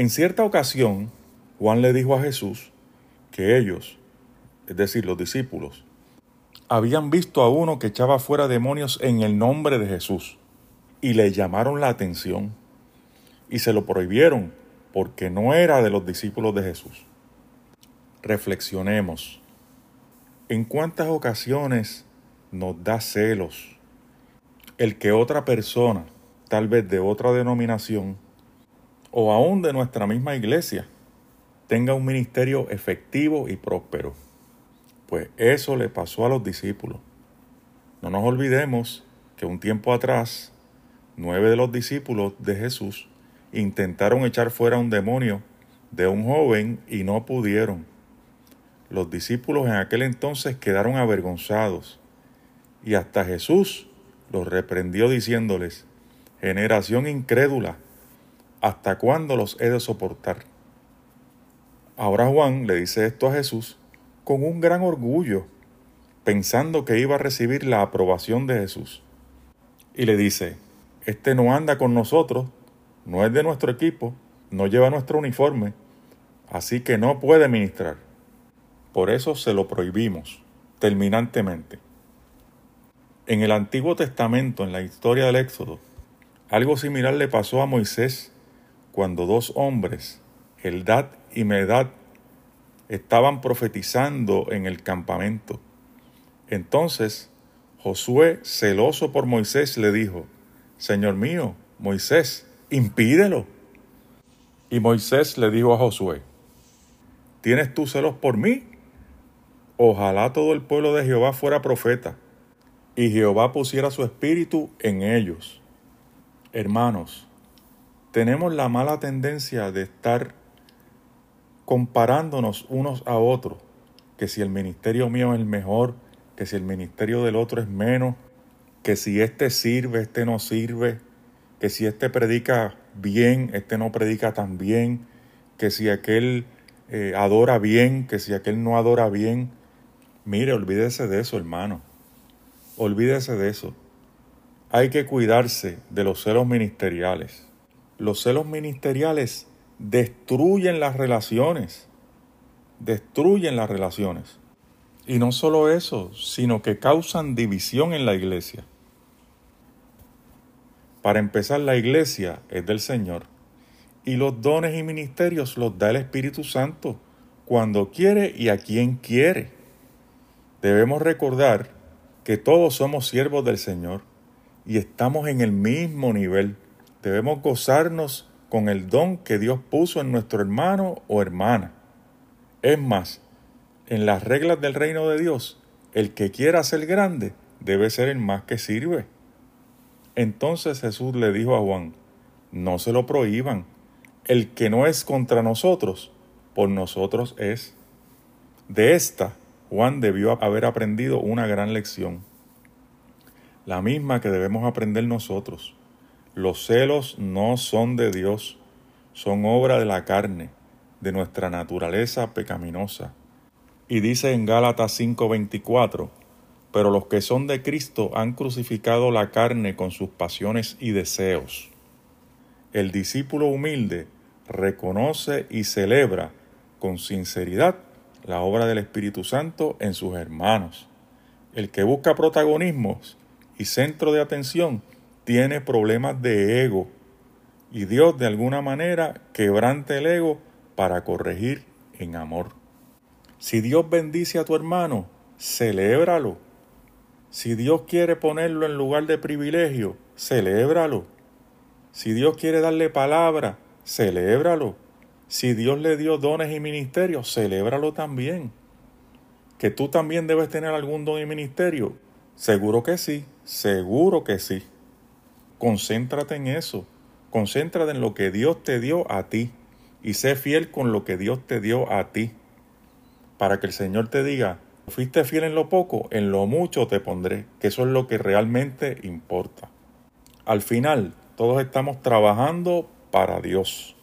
En cierta ocasión, Juan le dijo a Jesús que ellos, es decir, los discípulos, habían visto a uno que echaba fuera demonios en el nombre de Jesús y le llamaron la atención y se lo prohibieron porque no era de los discípulos de Jesús. Reflexionemos. ¿En cuántas ocasiones nos da celos el que otra persona, tal vez de otra denominación, o aún de nuestra misma iglesia, tenga un ministerio efectivo y próspero? Pues eso le pasó a los discípulos. No nos olvidemos que un tiempo atrás, nueve de los discípulos de Jesús intentaron echar fuera un demonio de un joven y no pudieron. Los discípulos en aquel entonces quedaron avergonzados y hasta Jesús los reprendió diciéndoles, generación incrédula, ¿hasta cuándo los he de soportar? Ahora Juan le dice esto a Jesús con un gran orgullo, pensando que iba a recibir la aprobación de Jesús. Y le dice, este no anda con nosotros, no es de nuestro equipo, no lleva nuestro uniforme, así que no puede ministrar. Por eso se lo prohibimos terminantemente. En el Antiguo Testamento, en la historia del Éxodo, algo similar le pasó a Moisés cuando dos hombres, Eldad y Medad, estaban profetizando en el campamento. Entonces Josué, celoso por Moisés, le dijo, Señor mío, Moisés, impídelo. Y Moisés le dijo a Josué, ¿tienes tú celos por mí? Ojalá todo el pueblo de Jehová fuera profeta y Jehová pusiera su espíritu en ellos. Hermanos, tenemos la mala tendencia de estar comparándonos unos a otros, que si el ministerio mío es el mejor, que si el ministerio del otro es menos, que si este sirve, este no sirve, que si este predica bien, este no predica tan bien, que si aquel eh, adora bien, que si aquel no adora bien. Mire, olvídese de eso, hermano. Olvídese de eso. Hay que cuidarse de los celos ministeriales. Los celos ministeriales destruyen las relaciones. Destruyen las relaciones. Y no solo eso, sino que causan división en la iglesia. Para empezar, la iglesia es del Señor. Y los dones y ministerios los da el Espíritu Santo cuando quiere y a quien quiere. Debemos recordar que todos somos siervos del Señor y estamos en el mismo nivel. Debemos gozarnos con el don que Dios puso en nuestro hermano o hermana. Es más, en las reglas del reino de Dios, el que quiera ser grande debe ser el más que sirve. Entonces Jesús le dijo a Juan, no se lo prohíban, el que no es contra nosotros, por nosotros es. De esta Juan debió haber aprendido una gran lección, la misma que debemos aprender nosotros. Los celos no son de Dios, son obra de la carne, de nuestra naturaleza pecaminosa. Y dice en Gálatas 5:24, pero los que son de Cristo han crucificado la carne con sus pasiones y deseos. El discípulo humilde reconoce y celebra con sinceridad la obra del Espíritu Santo en sus hermanos. El que busca protagonismos y centro de atención tiene problemas de ego y Dios de alguna manera quebrante el ego para corregir en amor. Si Dios bendice a tu hermano, celébralo. Si Dios quiere ponerlo en lugar de privilegio, celébralo. Si Dios quiere darle palabra, celébralo. Si Dios le dio dones y ministerios, celébralo también. ¿Que tú también debes tener algún don y ministerio? Seguro que sí, seguro que sí. Concéntrate en eso. Concéntrate en lo que Dios te dio a ti y sé fiel con lo que Dios te dio a ti. Para que el Señor te diga, fuiste fiel en lo poco, en lo mucho te pondré, que eso es lo que realmente importa. Al final, todos estamos trabajando para Dios.